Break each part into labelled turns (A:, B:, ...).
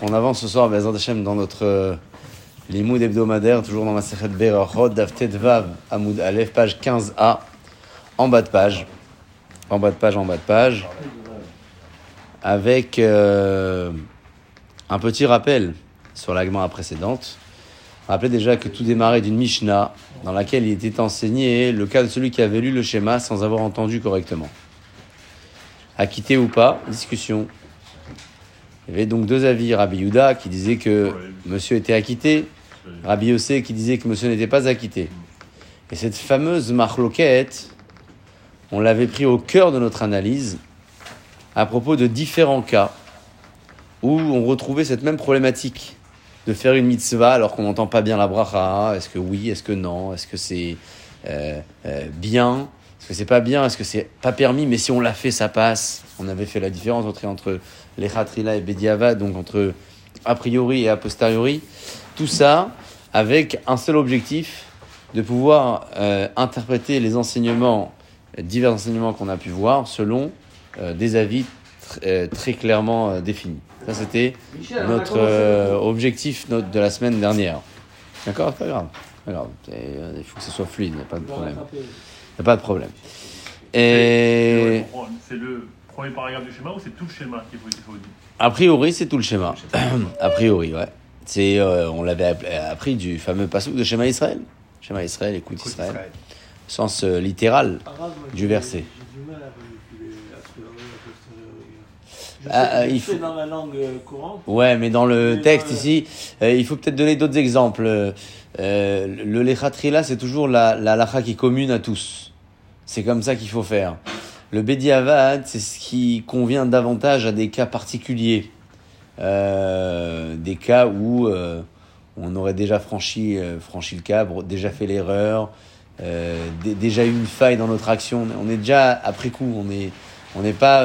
A: On avance ce soir, Hashem, dans notre euh, limoud hebdomadaire, toujours dans ma Sechet Berachot, Daftet Vav, Amoud Aleph, page 15a, en bas de page. En bas de page, en bas de page. Avec euh, un petit rappel sur l'agma précédente. Rappelez déjà que tout démarrait d'une Mishnah dans laquelle il était enseigné le cas de celui qui avait lu le schéma sans avoir entendu correctement. Acquitté ou pas, discussion. Il y avait donc deux avis. Rabbi Yuda qui disait que monsieur était acquitté, Rabbi Yossé qui disait que monsieur n'était pas acquitté. Et cette fameuse marloquette, on l'avait pris au cœur de notre analyse à propos de différents cas où on retrouvait cette même problématique de faire une mitzvah alors qu'on n'entend pas bien la bracha. Est-ce que oui, est-ce que non Est-ce que c'est euh, euh, bien? Est-ce que c'est pas bien Est-ce que c'est pas permis Mais si on l'a fait, ça passe. On avait fait la différence entre, entre les khatrila et bediavad, donc entre a priori et a posteriori. Tout ça avec un seul objectif de pouvoir euh, interpréter les enseignements, divers enseignements qu'on a pu voir selon des avis très clairement définis. Ça, c'était notre euh, objectif notre, de la semaine dernière. D'accord? Pas grave. Pas grave. Euh, il faut que ce soit fluide, il n'y a pas de problème. Il n'y a pas de problème. Et...
B: C'est le premier paragraphe du schéma ou c'est tout le schéma qu'il faut, qu'il faut dire
A: A priori, c'est tout le schéma. A priori, ouais. C'est, euh, on l'avait appris du fameux passage de schéma Israël. Schéma Israël, écoute, écoute Israël. Israël. Sens euh, littéral du verset.
C: Ah, il faut... dans la langue euh, courante.
A: Ouais, mais dans le texte ici, euh, il faut peut-être donner d'autres exemples. Euh, le lechatrila, c'est toujours la, la lacha qui est commune à tous. C'est comme ça qu'il faut faire. Le bediavad, c'est ce qui convient davantage à des cas particuliers. Euh, des cas où euh, on aurait déjà franchi, franchi le cap, déjà fait l'erreur, déjà eu une faille dans notre action. On est déjà après coup, on n'est on n'est pas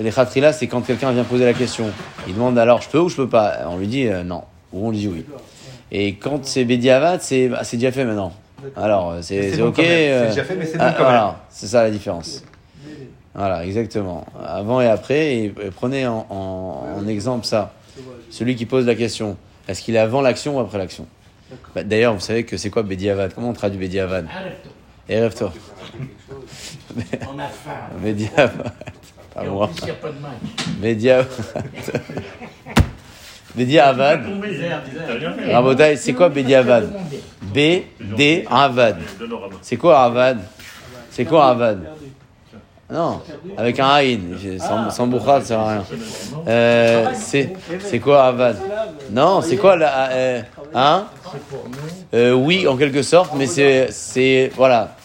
A: les c'est quand quelqu'un vient poser la question. Il demande alors je peux ou je peux pas? On lui dit euh, non, ou on lui dit oui. Et quand c'est Bediavat, c'est bah, déjà fait maintenant. Alors, euh, c'est ok.
D: Euh, c'est déjà fait, mais c'est bon
A: ah, Voilà, c'est ça la différence. Voilà, exactement. Avant et après, et, prenez en, en, exemple ça. Celui qui pose la question. Est-ce qu'il est avant l'action ou après l'action bah, D'ailleurs, vous savez que c'est quoi Bediavad Comment on traduit Bediavad Erefto.
C: On a faim.
A: Bediavad.
C: Pas moi.
A: Média. Média Avad. Rabotai, c'est quoi Bédia Avad B, D, Avad. C'est quoi Avad C'est quoi Avad Non, avec un Aïn. Sans, sans ça sert à rien. Euh, c'est quoi Avad Non, c'est quoi la. Euh, hein euh, Oui, en quelque sorte, mais c'est. Voilà.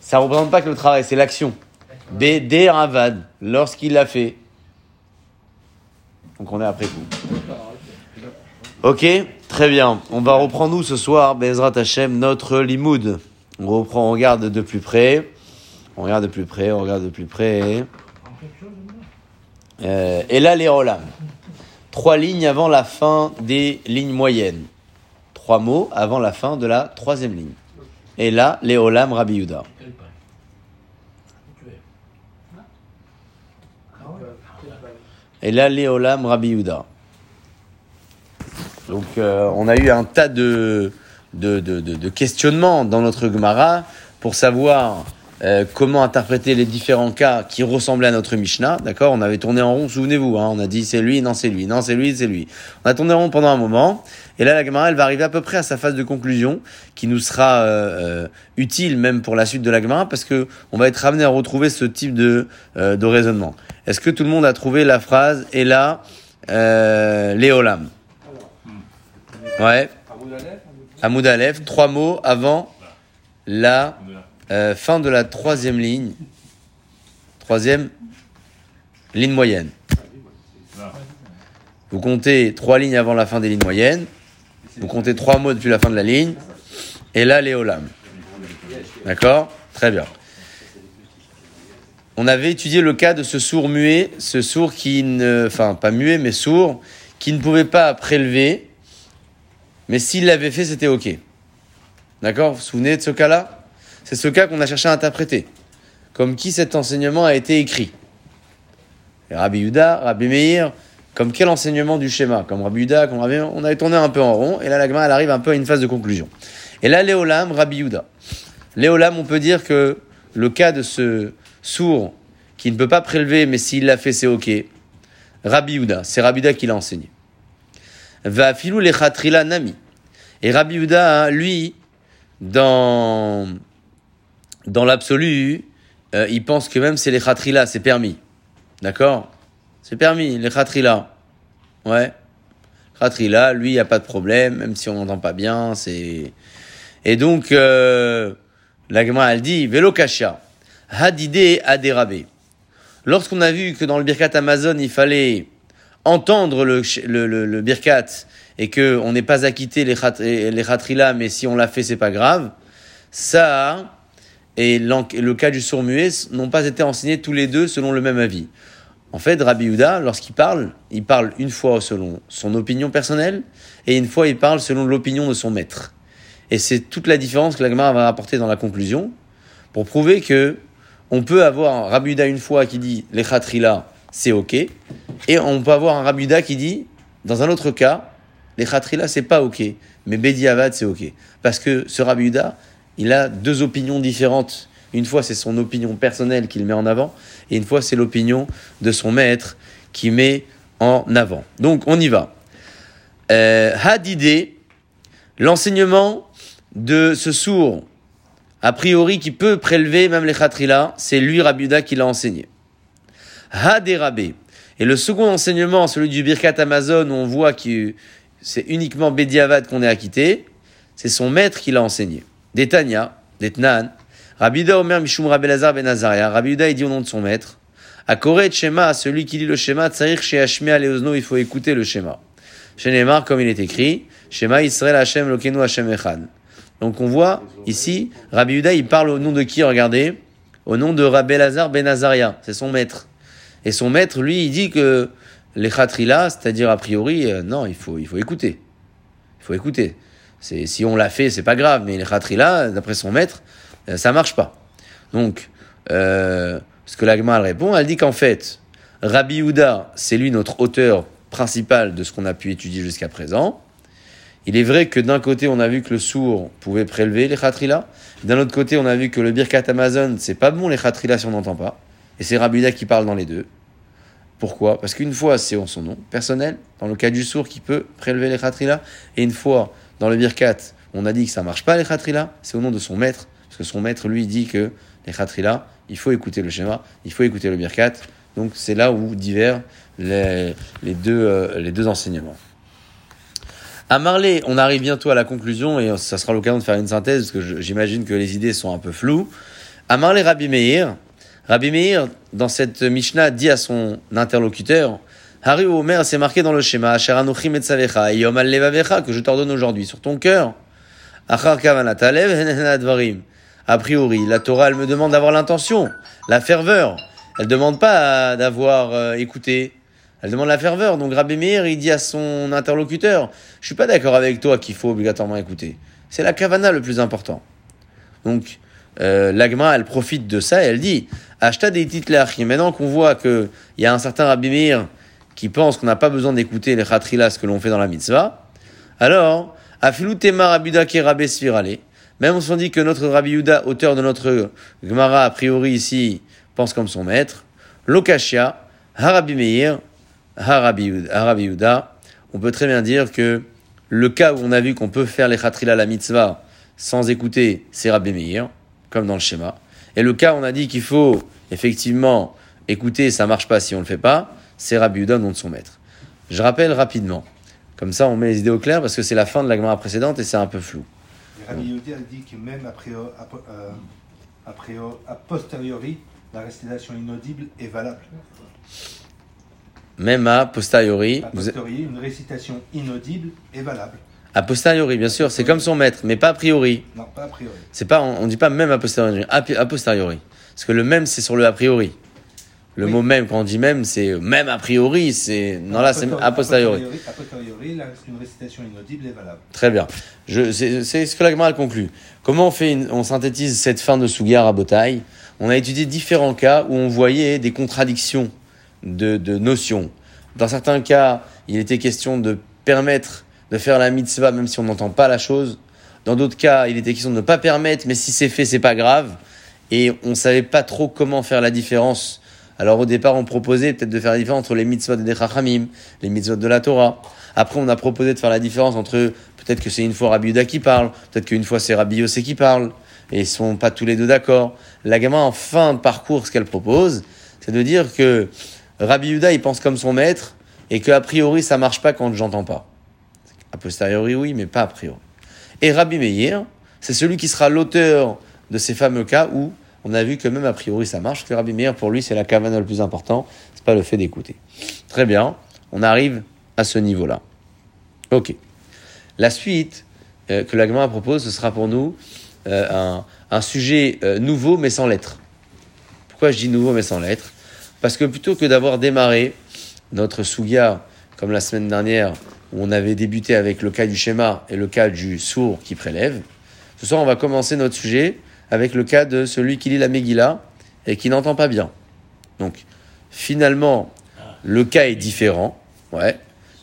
A: Ça ne représente pas que le travail, c'est l'action. Bédé Avad, lorsqu'il l'a fait. Donc on est après coup. Ok, très bien. On va reprendre nous ce soir, Bezrat Hashem, notre limoud. On reprend, on regarde de plus près. On regarde de plus près, on regarde de plus près. Euh, et là, les Rolam. Trois lignes avant la fin des lignes moyennes. Trois mots avant la fin de la troisième ligne. Et là, les Olam Rabbi Yuda. Et là, Léolam Rabbi Yuda. Donc, euh, on a eu un tas de, de, de, de, questionnements dans notre Gemara pour savoir euh, comment interpréter les différents cas qui ressemblaient à notre Mishnah. D'accord? On avait tourné en rond, souvenez-vous. Hein, on a dit c'est lui, non c'est lui, non c'est lui, c'est lui. On a tourné en rond pendant un moment. Et là, la Gemara, elle va arriver à peu près à sa phase de conclusion, qui nous sera euh, utile même pour la suite de la Gemara, parce que on va être amené à retrouver ce type de, de raisonnement. Est-ce que tout le monde a trouvé la phrase Et là, euh, Léolam Ouais. Amoud Aleph, trois mots avant la euh, fin de la troisième ligne. Troisième ligne moyenne. Vous comptez trois lignes avant la fin des lignes moyennes. Vous comptez trois mots depuis la fin de la ligne. Et là, Léolam. D'accord? Très bien on avait étudié le cas de ce sourd muet, ce sourd qui ne, enfin pas muet mais sourd, qui ne pouvait pas prélever, mais s'il l'avait fait, c'était ok. D'accord Vous vous souvenez de ce cas-là? C'est ce cas qu'on a cherché à interpréter. Comme qui cet enseignement a été écrit? Rabbi Yuda, Rabbi Meir, comme quel enseignement du schéma? Comme Rabbi Yuda, comme Rabbi, on avait tourné un peu en rond, et là la Gemara, elle arrive un peu à une phase de conclusion. Et là, Léolam, Rabbi Yuda. Léolam, on peut dire que le cas de ce sourd qui ne peut pas prélever, mais s'il l'a fait, c'est ok. Rabbi Yuda, c'est Rabbi Yuda qui l'a enseigné. Va filou le chatrila nami. Et Rabbi lui, dans, dans l'absolu, euh, il pense que même c'est les chatrila, c'est permis. D'accord? C'est permis, les khatrila. Ouais. Khatrila, lui, il n'y a pas de problème, même si on n'entend pas bien, c'est... Et donc, euh, la elle dit, vélo kasha, hadide adérabé. Lorsqu'on a vu que dans le Birkat Amazon, il fallait entendre le, le, le, Birkat et que on n'est pas acquitté les, khatrila, mais si on l'a fait, c'est pas grave, ça et le cas du sourd-muet n'ont pas été enseignés tous les deux selon le même avis. En fait, Rabbi Yuda, lorsqu'il parle, il parle une fois selon son opinion personnelle et une fois il parle selon l'opinion de son maître. Et c'est toute la différence que la Gemara va apporter dans la conclusion pour prouver que on peut avoir Rabbi Yuda une fois qui dit les khatrila c'est ok et on peut avoir un Rabbi Yuda qui dit dans un autre cas les khatrila c'est pas ok mais Bedi Avad c'est ok parce que ce Rabbi Yuda il a deux opinions différentes. Une fois, c'est son opinion personnelle qu'il met en avant, et une fois, c'est l'opinion de son maître qui met en avant. Donc, on y va. Euh, Hadidé, l'enseignement de ce sourd, a priori, qui peut prélever même les khatrila, c'est lui, Rabiuda, qui l'a enseigné. Hadérabé. Et le second enseignement, celui du Birkat Amazon, où on voit que c'est uniquement Bediavad qu'on est acquitté, c'est son maître qui l'a enseigné. D'Etania, d'Etnan, Rabida Omer Mishum Rabbi Lazar Ben Azaria, Rabida il dit au nom de son maître, à Koré Shema, celui qui lit le schéma, Tsarir chez Hashmea Leozno, il faut écouter le schéma. Chez Neymar, comme il est écrit, Shema Israël Hashem Lokenu Hashem Echad. Donc on voit ici, Rabbi Uda, il parle au nom de qui, regardez? Au nom de Rabbi Lazar Ben Azaria, c'est son maître. Et son maître, lui, il dit que les khatrila, c'est-à-dire a priori, euh, non, il faut, il faut écouter. Il faut écouter si on l'a fait, c'est pas grave, mais les là, d'après son maître, euh, ça marche pas. Donc, euh, ce que l'agma répond, elle dit qu'en fait, Rabbi Houda, c'est lui notre auteur principal de ce qu'on a pu étudier jusqu'à présent. Il est vrai que d'un côté, on a vu que le sourd pouvait prélever les khatrila. D'un autre côté, on a vu que le birkat Amazon, c'est pas bon les khatrila si on n'entend pas. Et c'est Rabbi Houda qui parle dans les deux. Pourquoi? Parce qu'une fois, c'est en son nom personnel, dans le cas du sourd qui peut prélever les khatrila, et une fois, dans le Birkat, on a dit que ça marche pas les khatrila, c'est au nom de son maître, parce que son maître lui dit que les khatrila, il faut écouter le schéma, il faut écouter le Birkat, donc c'est là où divers les, les, deux, euh, les deux enseignements. À Marley, on arrive bientôt à la conclusion et ça sera l'occasion de faire une synthèse parce que j'imagine que les idées sont un peu floues. À Marley Rabbi Meir, Rabbi Meir, dans cette Mishnah, dit à son interlocuteur Harry Omer, c'est marqué dans le schéma, et Yom que je t'ordonne aujourd'hui sur ton cœur. A priori, la Torah, elle me demande d'avoir l'intention, la ferveur. Elle demande pas d'avoir euh, écouté. Elle demande la ferveur. Donc Rabbi Meir, il dit à son interlocuteur, je suis pas d'accord avec toi qu'il faut obligatoirement écouter. C'est la kavana le plus important. Donc, euh, l'agma, elle profite de ça et elle dit, acheta des titres Maintenant qu'on voit qu'il y a un certain Rabbi Meir qui pense qu'on n'a pas besoin d'écouter les khatrilas que l'on fait dans la mitzvah, alors, rabuda ki rabbe svirale, même on dit que notre Rabbi Yuda, auteur de notre Gemara, a priori ici, pense comme son maître, Lokashia, Harabi Meir, Harabi Yuda, on peut très bien dire que le cas où on a vu qu'on peut faire les khatrilas la mitzvah sans écouter, c'est Rabbi Meir, comme dans le schéma. Et le cas où on a dit qu'il faut effectivement écouter, ça marche pas si on le fait pas, c'est Rabbi Yuda, nom de son maître. Je rappelle rapidement, comme ça on met les idées au clair, parce que c'est la fin de la Gemara précédente et c'est un peu flou.
D: Rabbi dit que même a priori, a, priori, a posteriori, la récitation inaudible est valable.
A: Même a posteriori.
D: A posteriori, une récitation inaudible est valable.
A: A posteriori, bien sûr, c'est comme son maître, mais pas a priori.
D: Non, pas a priori.
A: C'est pas, on, ne dit pas même a posteriori, a posteriori. Parce que le même, c'est sur le a priori. Le mot même, quand on dit même, c'est même a priori, c'est. Non, là, c'est a posteriori.
D: A posteriori, une récitation inaudible est valable.
A: Très bien. C'est ce que la Gemara conclut. Comment on, fait on synthétise cette fin de Sougar à Botaï? On a étudié différents cas où on voyait des contradictions de, de notions. Dans certains cas, il était question de permettre de faire la mitzvah même si on n'entend pas la chose. Dans d'autres cas, il était question de ne pas permettre, mais si c'est fait, c'est pas grave. Et on savait pas trop comment faire la différence. Alors au départ, on proposait peut-être de faire la différence entre les mitzvot des Chachamim, les mitzvot de la Torah. Après, on a proposé de faire la différence entre peut-être que c'est une fois Rabbi Yuda qui parle, peut-être qu'une fois c'est Rabbi Yossé qui parle, et ils sont pas tous les deux d'accord. La gamin, en fin de parcours, ce qu'elle propose, c'est de dire que Rabbi Yuda, il pense comme son maître, et qu'a priori, ça marche pas quand j'entends pas. A posteriori, oui, mais pas a priori. Et Rabbi Meir, c'est celui qui sera l'auteur de ces fameux cas où on a vu que même a priori ça marche, que Rabbi Meir, pour lui, c'est la kavana le plus important, c'est pas le fait d'écouter. Très bien, on arrive à ce niveau-là. Ok. La suite euh, que l'agma propose, ce sera pour nous euh, un, un, sujet euh, nouveau mais sans lettres. Pourquoi je dis nouveau mais sans lettres? Parce que plutôt que d'avoir démarré notre souga, comme la semaine dernière, où on avait débuté avec le cas du schéma et le cas du sourd qui prélève, ce soir on va commencer notre sujet avec le cas de celui qui lit la Megillah et qui n'entend pas bien. Donc, finalement, le cas est différent, ouais,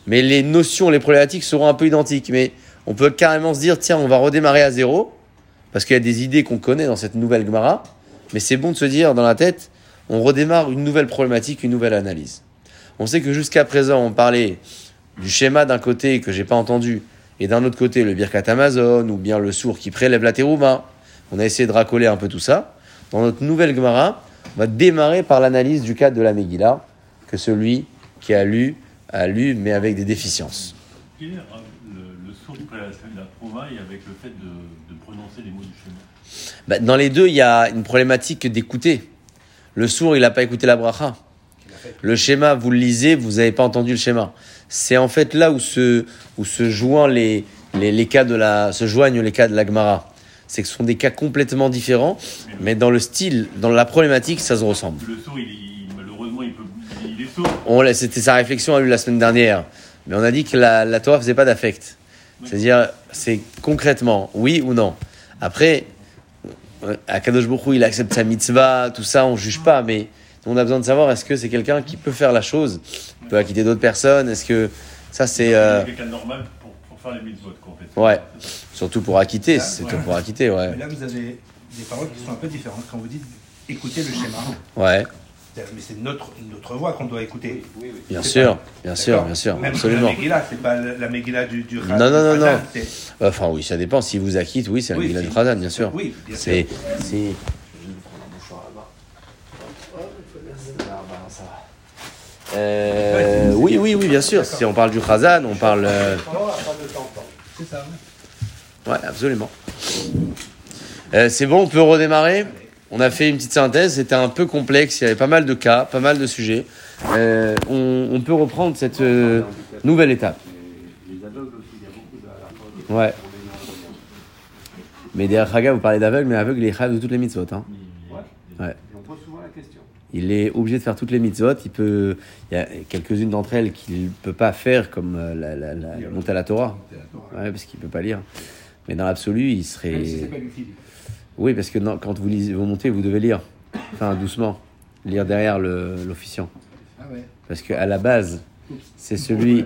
A: mais les notions, les problématiques seront un peu identiques. Mais on peut carrément se dire, tiens, on va redémarrer à zéro, parce qu'il y a des idées qu'on connaît dans cette nouvelle Gemara, mais c'est bon de se dire dans la tête, on redémarre une nouvelle problématique, une nouvelle analyse. On sait que jusqu'à présent, on parlait du schéma d'un côté que j'ai pas entendu, et d'un autre côté, le Birkat Amazon, ou bien le sourd qui prélève la terouma. On a essayé de racoler un peu tout ça. Dans notre nouvelle Gemara, on va démarrer par l'analyse du cadre de la Megillah, que celui qui a lu, a lu, mais avec des déficiences.
B: Quel est le, le sourd qui prélève la trouvaille avec le fait de, de prononcer les mots du schéma
A: Bah, dans les deux, il y a une problématique d'écouter. Le sourd, il n'a pas écouté la bracha. Le schéma, vous le lisez, vous n'avez pas entendu le schéma. C'est en fait là où se, où se joignent les, les, les cas de la, se joignent les cas de la Gemara. C'est que ce sont des cas complètement différents, mais dans le style, dans la problématique, ça se ressemble.
B: Le sourd, il, il- malheureusement, il, peut, il est sourd.
A: On C'était sa réflexion à lui la semaine dernière. Mais on a dit que la, la Torah faisait pas d'affect. C'est-à-dire, c'est concrètement, oui ou non. Après, euh, Akadosh Baruch Hu, il accepte sa mitzvah, tout ça, on juge pas, mais on a besoin de savoir est-ce que c'est quelqu'un qui peut faire la chose, peut acquitter d'autres personnes, est-ce que ça c'est... euh,
B: C'est quelqu'un normal pour, pour faire les mitzvot, quoi, en fait.
A: Ouais. surtout pour acquitter, c'est
D: ouais.
A: tout pour acquitter, ouais.
D: Mais là, vous avez des paroles qui sont un peu différentes. Quand vous dites écoutez le schéma,
A: Ouais,
D: mais c'est notre, notre voix qu'on doit écouter.
A: bien
D: C'est
A: sûr,
D: pas-
A: bien sûr, bien sûr,
D: Même
A: absolument.
D: La Megillah, c'est pas la la Megillah du, du
A: Non, non, non, non.
D: c'est-
A: Enfin oui, ça dépend, si vous acquitte, oui, c'est la
D: Oui,
A: Megillah
D: si.
A: du Khazan, bien sûr.
D: Oui, bien sûr.
A: C'est... c'est- Euh, oui, oui, oui, bien sûr. Si on parle du Khazan, on parle. euh. Ouais, absolument. Euh, c'est bon, on peut redémarrer. On a fait une petite synthèse. C'était un peu complexe. Il y avait pas mal de cas, pas mal de sujets. Euh, on, peut reprendre cette nouvelle étape. Ouais. Mais derrière Chaga, vous parlez d'aveugle, mais aveugle, il est de toutes les mitzvot. Hein. Ouais.
C: on pose souvent la question.
A: Il est obligé de faire toutes les mitzvot. Il peut, il y a quelques-unes d'entre elles qu'il ne peut pas faire, comme euh, la, la, la, la montée à la Torah. Ouais, parce qu'il peut pas lire. Mais dans l'absolu, il serait.
D: Même si c'est pas utile.
A: Oui, parce que non, quand vous, lisez, vous montez, vous devez lire. Enfin, doucement. Lire derrière l'officiant.
D: Ah ouais.
A: Parce qu'à la base, c'est celui.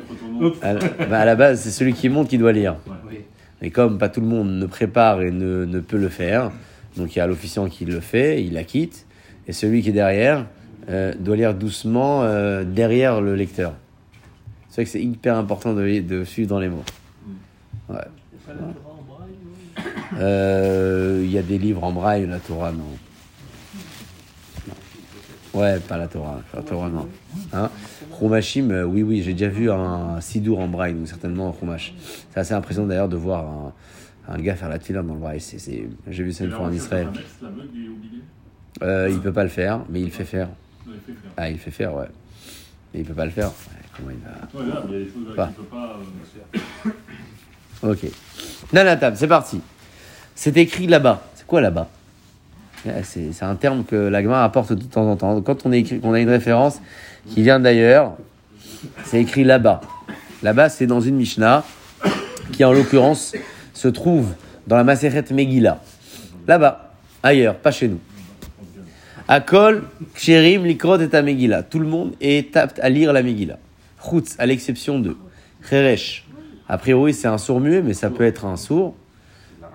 A: À, bah, à la base, c'est celui qui monte qui doit lire. Mais comme pas tout le monde ne prépare et ne, ne peut le faire, donc il y a l'officiant qui le fait, il la quitte, et celui qui est derrière euh, doit lire doucement euh, derrière le lecteur. C'est vrai que c'est hyper important de, de suivre dans les mots. Ouais. Euh, Il y a des livres en braille, la Torah, non. Non. Ouais, pas la Torah. La Torah, non. Hein? Oui, oui, j'ai déjà vu un Sidour en braille, donc certainement un Chumash. C'est assez impressionnant d'ailleurs de voir un, un gars faire la tefila dans le braille. J'ai vu ça une fois en Israël. Euh, il peut pas le faire, mais il fait faire.
B: Non, il fait faire.
A: Ah, il fait faire, ouais. Mais il peut pas le faire. Comment il va
B: Ouais, là, il y a des choses
A: Pas.
B: qu'il peut pas. euh,
A: Ok. Nanatam, c'est parti. C'est écrit là-bas. C'est quoi là-bas? Ouais, C'est c'est un terme que l'agma apporte de temps en temps. Quand on, est écrit, on a une référence qui vient d'ailleurs, c'est écrit là-bas. Là-bas, c'est dans une Mishnah qui, en l'occurrence, se trouve dans la Maseret Megillah. Là-bas, ailleurs, pas chez nous. Akol, Ksherim, Likrot et Megillah. Tout le monde est apte à lire la Megillah. Chutz, à l'exception de Cheresh. A priori, c'est un sourd muet, mais ça peut être un sourd.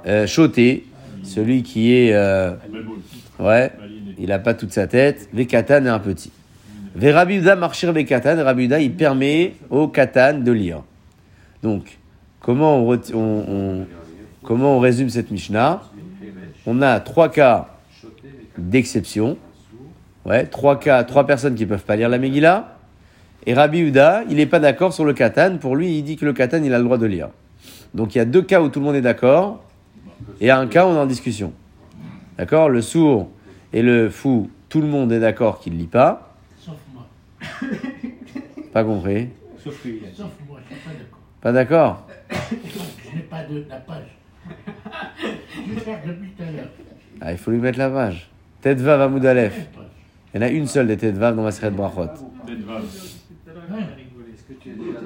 A: Euh, Choté, celui qui est. euh, ouais, il n'a pas toute sa tête. Vekatan est un petit. Verabiuda marchir Vekatan. Rabiuda, il permet au Katan de lire. Donc, comment on- on- comment on résume cette Mishnah? On a trois cas d'exception. Ouais, trois cas, trois personnes qui peuvent pas lire la Megillah. Et Rabbi Uda, il n'est pas d'accord sur le Katan. Pour lui, il dit que le Katan, il a le droit de lire. Donc il y a deux cas où tout le monde est d'accord. Et un cas où on est en discussion. D'accord? Le sourd et le fou, tout le monde est d'accord qu'il ne lit pas.
C: Sauf moi.
A: Pas compris
D: Sauf lui.
C: Sauf moi, je suis pas d'accord.
A: Pas d'accord?
C: Je n'ai pas de la page. Je vais faire depuis tout à l'heure.
A: ah, Il faut lui mettre la page. Tête Vav Amoud Aleph. Il y en a une seule des Tête Vav dans Maseret Brachot.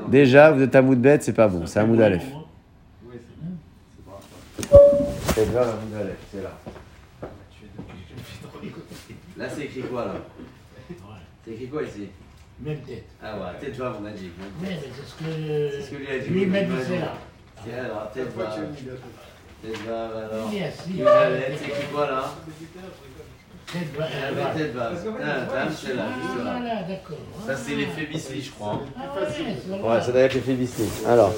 A: Déjà, vous êtes Amoud Bet, c'est pas bon. C'est Amoud Aleph. Tête Vav Amoud Aleph, c'est là. Là, c'est écrit quoi là? C'est écrit quoi ici?
C: Même tête.
A: Ah ouais, Tête Vav, on a dit.
C: Mais c'est ce que.
A: C'est ce que lui a dit.
C: Lui m'a dit c'est là.
A: Tiens, alors, Tête Vav. Tête Vav, alors. Amoud Aleph, c'est écrit quoi là?
C: Tête
A: Ah, c'est là, juste là. Ça, c'est l'effet Bisli, je crois.
C: Ah ouais,
A: ça doit être l'effet Bisli. Alors,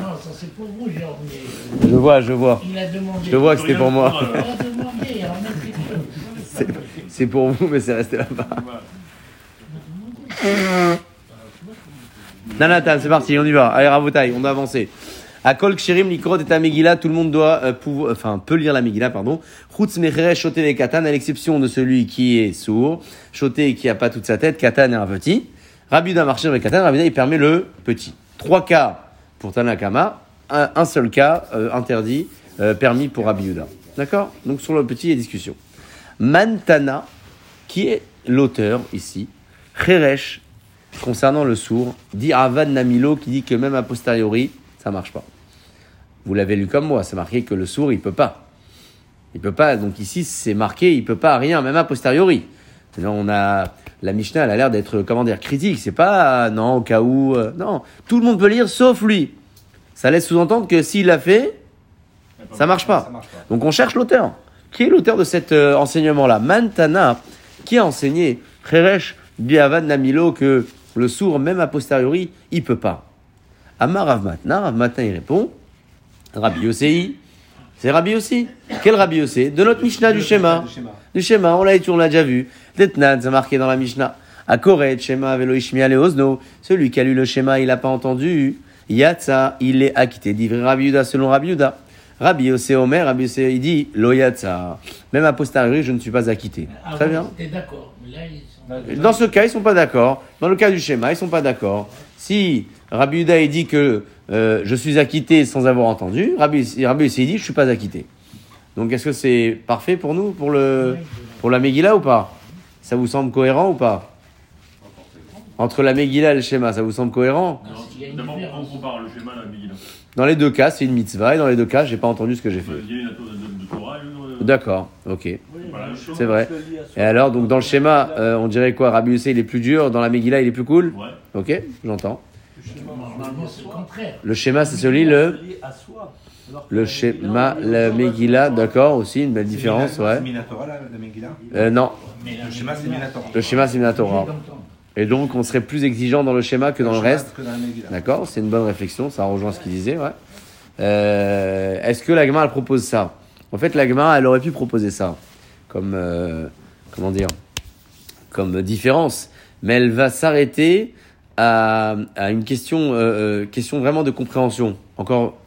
C: Non, ça c'est pour vous, Jérôme.
A: je vois, je vois.
C: Il a demandé.
A: Je vois que c'était pour moi.
C: A a
A: C'est- C'est pour vous, mais c'est resté là-bas. Nanatan, c'est parti, on y va. Allez, Rabotaille, on doit avancer. À Kol Kshirim, Likrot et Megillah, tout le monde doit euh, pouvoir, enfin, peut lire la Megillah, pardon. Chutz Shoté et Katan, à l'exception de celui qui est sourd. Shoté qui a pas toute sa tête, Katan est un petit. Rabuda Marchir et Katan, Rabuda, il permet le petit. Trois cas pour Tanakama, un, un seul cas euh, interdit, euh, permis pour Rabiuda. D'accord? Donc sur le petit, il y a discussion. Mantana, qui est l'auteur ici, Cheresh, concernant le sourd, dit Avad Namilo, qui dit que même a posteriori, ça marche pas. Vous l'avez lu comme moi, c'est marqué que le sourd, il peut pas. Il peut pas, donc ici, c'est marqué, il peut pas rien, même a posteriori. On a, la Mishnah, elle a l'air d'être, comment dire, critique. C'est pas, euh, non, au cas où, euh, non. Tout le monde peut lire, sauf lui. Ça laisse sous-entendre que s'il l'a fait, ça marche pas.
D: Ça marche pas.
A: Donc on cherche l'auteur. Qui est l'auteur de cet euh, enseignement-là? Mantana, qui a enseigné Cheresh Biavad Namilo que le sourd, même a posteriori, il peut pas. Amar Rav Matna, Rav Matna il répond Rabbi Yossei. C'est Rabbi Yossi. Quel Rabbi Yossi De notre Mishnah du schéma.
D: Du schéma.
A: On l'a étudié, on l'a déjà vu. Detnan, c'est marqué dans la Mishnah. Akoret, schéma, velo ishmiel et osno. Celui qui a lu le schéma, il n'a pas entendu. Yatsa, il est acquitté. Dit Rabbi Yuda selon Rabbi Yuda. Rabbi Yossé Omer, Rabbi Yossé, il dit Lo yatsa. Même a posteriori, je ne suis pas acquitté. Très
C: Avant,
A: bien.
C: D'accord.
A: Dans ce cas, ils sont pas d'accord. Dans le cas du schéma, ils sont pas d'accord. Si Rabbi Yuda il dit que euh, je suis acquitté sans avoir entendu, Rabbi, Rabbi Yossé, il dit je suis pas acquitté. Donc est-ce que c'est parfait pour nous, pour le pour la Megillah ou pas? Ça vous semble cohérent ou pas? Entre la Megillah et le schéma, ça vous semble cohérent?
C: Non, il y a une
B: D'abord, on
C: différence.
B: compare le schéma à la Megillah.
A: Dans les deux cas, c'est une mitzvah et dans les deux cas, j'ai pas entendu ce que j'ai fait. D'accord, ok.
B: c'est
A: vrai. Et alors, donc dans le schéma, euh, on dirait quoi? Rabbi Yossé, il est plus dur, dans la Megillah, il est plus cool?
B: Ouais.
A: Ok, j'entends.
C: Normalement, c'est le contraire.
A: Le schéma, c'est celui, le, le schéma, la Megillah, d'accord, aussi, une belle différence, ouais.
D: C'est Minatora, là, la Megillah.
A: Euh, non,
D: Le schéma, c'est Minatora.
A: le schéma, c'est Minatora.
C: longtemps.
A: Et donc, on serait plus exigeant dans le schéma que dans le reste. D'accord, c'est une bonne réflexion, ça rejoint ce qu'il disait, ouais. Euh, Est-ce que l'Agma, elle propose ça? En fait, l'Agma, elle aurait pu proposer ça, comme, euh, comment dire, comme différence, mais elle va s'arrêter à, à une question, euh, euh, question vraiment de compréhension, encore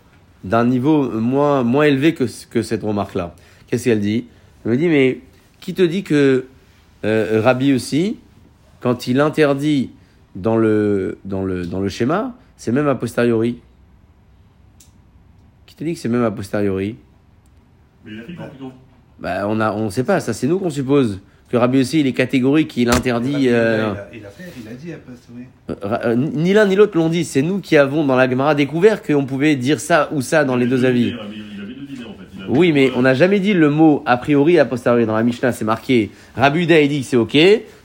A: d'un niveau moins, moins élevé que, que cette remarque-là. Qu'est-ce qu'elle dit? Elle me dit, mais qui te dit que euh, Rabbi aussi, quand il interdit dans le, dans le, dans le schéma, c'est même a posteriori? Qui te dit que c'est même a posteriori?
B: Mais il a fait
A: bah, On ne on sait pas, ça c'est nous qu'on suppose. Que Rabbi aussi, il est catégorique, il interdit. euh,
D: Il a- Il a fait, il a dit oui.
A: euh, ni l'un ni l'autre l'ont dit, c'est nous qui avons dans la Gemara découvert qu'on pouvait dire ça ou ça dans les deux avis.
B: Il avait deux idées en fait. Il
A: Oui, mais on n'a jamais dit le mot a priori a posteriori. Dans la Mishnah, c'est marqué Rabbi Uda, il dit que c'est ok,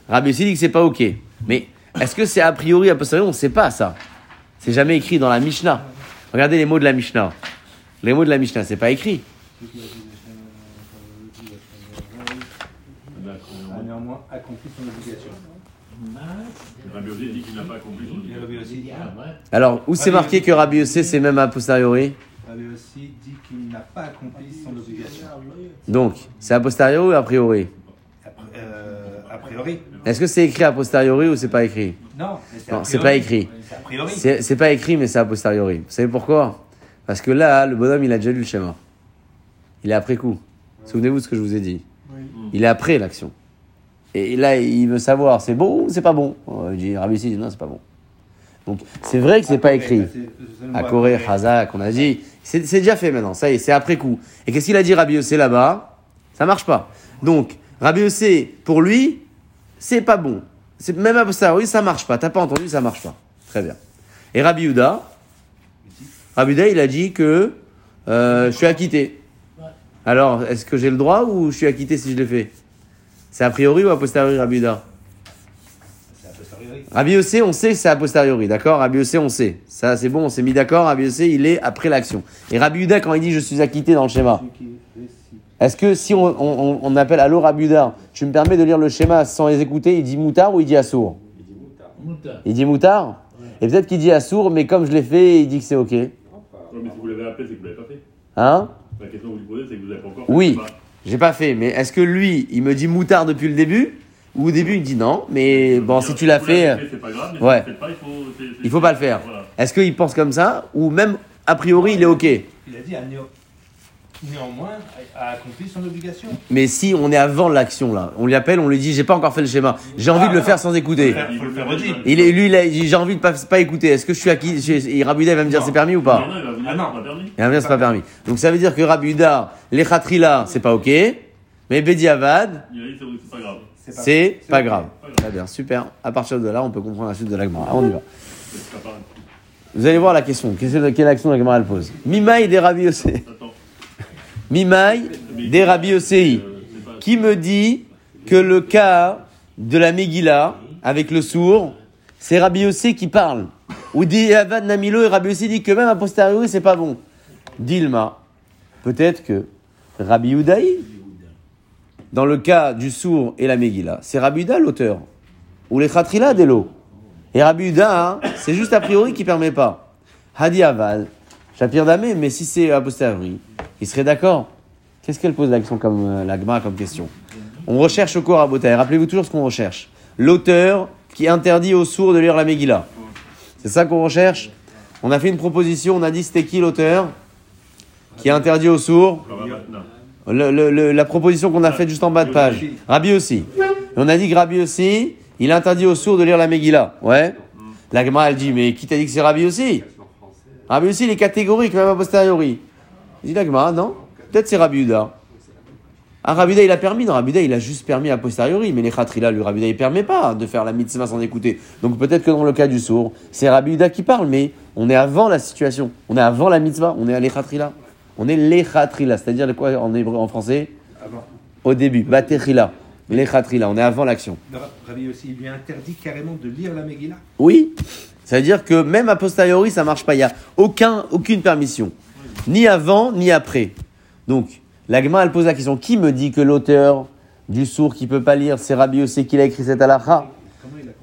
A: Rabbi Yossi dit que c'est pas ok. Mais est-ce que c'est a priori a posteriori? On ne sait pas ça. C'est jamais écrit dans la Mishnah. Regardez les mots de la Mishnah. Les mots de la Mishnah, c'est pas écrit.
D: A accompli son obligation.
B: Rabbi Yossi dit qu'il n'a pas accompli son
D: Rabbi aussi,
A: Alors, où c'est marqué que Rabbi Yossi, c'est même a posteriori
D: Rabbi aussi dit qu'il n'a pas accompli son obligation.
A: Donc, c'est a posteriori ou a priori
D: Après- euh, a priori.
A: Est-ce que c'est écrit a posteriori ou c'est pas écrit
D: Non, c'est a
A: pas écrit.
D: C'est a priori.
A: C'est c'est pas écrit, mais c'est a posteriori. Vous savez pourquoi Parce que là, le bonhomme, il a déjà lu le schéma. Il est après coup. Souvenez-vous de ce que je vous ai dit. Il est après l'action. Et là, il veut savoir, c'est bon ou c'est pas bon Euh, Il dit, Rabbi dit non, c'est pas bon. Donc, c'est vrai que c'est pas écrit. À Corée, Hazak, on a dit. C'est c'est déjà fait maintenant, ça y est, c'est après coup. Et qu'est-ce qu'il a dit Rabbi Yossé là-bas? Ça marche pas. Donc, Rabbi Yossé, pour lui, c'est pas bon. C'est Même à ça, oui, ça marche pas. T'as pas entendu, ça marche pas. Très bien. Et Rabbi Yuda, Rabbi Yuda, il a dit que euh, je suis acquitté. Alors, est-ce que j'ai le droit ou je suis acquitté si je l'ai fait? C'est a priori ou a posteriori, Rabbi Yuda
D: C'est a posteriori.
A: Rabbi Yossé, on sait que c'est a posteriori, d'accord? Rabbi Yossé, on sait. Ça, c'est bon, on s'est mis d'accord. Rabbi Yossé, il est après l'action. Et Rabbi Yuda, quand il dit je suis acquitté dans le schéma, est-ce que si on, on, on appelle Allô Rabbi Yuda, tu me permets de lire le schéma sans les écouter, il dit moutard ou il dit assour?
C: Mouta.
A: Il dit moutard Et peut-être qu'il dit assour, mais comme je l'ai fait, il dit que c'est ok.
B: Ouais, mais si vous l'avez appelé, c'est que vous l'avez pas fait.
A: Hein?
B: La question que vous lui posez, c'est que vous l'avez pas encore
A: Oui.
B: fait.
A: J'ai pas fait, mais est-ce que lui, il me dit moutard depuis le début? Ou au début, il dit non, mais bon, si tu l'as fait,
B: c'est pas grave, mais
A: ouais.
B: si vous le faites pas, il faut. c'est- c'est-
A: il faut pas le faire.
B: Voilà.
A: Est-ce qu'il pense comme ça? Ou même, a priori, il est ok?
D: Il a dit à néanmoins a accompli son obligation.
A: Mais si on est avant l'action là, on lui appelle, on lui dit j'ai pas encore fait le schéma, j'ai envie
D: Ah,
A: de le
D: non.
A: faire sans écouter.
D: Il faut le faire redire.
A: Il est, lui, il a dit j'ai envie de pas, pas écouter. Est-ce que je suis acquis Yuda, il va me dire
D: Non.
A: c'est permis ou
B: Non,
A: pas?
B: Non, il va venir,
D: Ah, non.
B: c'est pas permis.
A: Il va me dire c'est pas permis. Donc ça veut dire que Rabbi Yuda, les khatrila, c'est pas ok, mais Bedi Avad,
B: Il a dit c'est c'est pas grave.
A: c'est pas grave.
B: Pas grave.
A: Très bien, super. À partir de là, on peut comprendre la suite de l'agma. On y va. Vous allez voir la question. Quelle, action l'agma elle pose? Mimaï des Rabbi Yossé. Mimaï des Rabbi
B: pas-
A: Qui me dit que le cas de la Megillah avec le sourd, c'est Rabbi Yossé qui parle Ou dit Avad Namilo et Rabbi Yossé dit que même a posteriori c'est pas bon. Dilma, peut-être que Rabbi Udaï, dans le cas du sourd et la Megillah, c'est Rabbi Uda l'auteur. Ou les Khatrila d'Elo. Et Rabbi Uda, hein, c'est juste a priori qui permet pas. Hadi Avad, Shapir Damé, mais si c'est a posteriori, il serait d'accord. Qu'est-ce qu'elle pose l'action comme euh, la Gemara comme question? On recherche au corps à Botaï. Rappelez-vous toujours ce qu'on recherche. L'auteur qui interdit aux sourds de lire la Megillah. C'est ça qu'on recherche? On a fait une proposition, on a dit c'était qui l'auteur qui interdit aux sourds? La proposition qu'on a faite juste en bas de page. Rabbi aussi. On a dit que Rabbi aussi, il interdit aux sourds de lire la Megillah. Ouais La Gemara elle dit, mais qui t'a dit que c'est Rabbi aussi? Rabbi aussi, il est catégorique, même a posteriori. Il dit non Peut-être c'est Rabbi Uda. Ah, Rabbi Uda, il a permis. Non, Rabbi Uda, il a juste permis a posteriori. Mais les khatrila, lui, Rabbi Uda, il permet pas de faire la mitzvah sans écouter. Donc peut-être que dans le cas du sourd, c'est Rabbi Uda qui parle, mais on est avant la situation. On est avant la mitzvah. On est à les khatrila. On est les khatrila. C'est-à-dire quoi en hébreu, en français
D: Avant.
A: Au début. Batechila. Les khatrila. On est avant l'action.
D: Rabbi aussi, il lui interdit carrément de lire la Megillah?
A: Oui. C'est-à-dire que même a posteriori, ça marche pas. Il n'y a aucun, aucune permission. Ni avant, ni après. Donc, l'agma, elle pose la question qui me dit que l'auteur du sourd qui peut pas lire, c'est Rabbi Yossé qui l'a écrit cette halakha?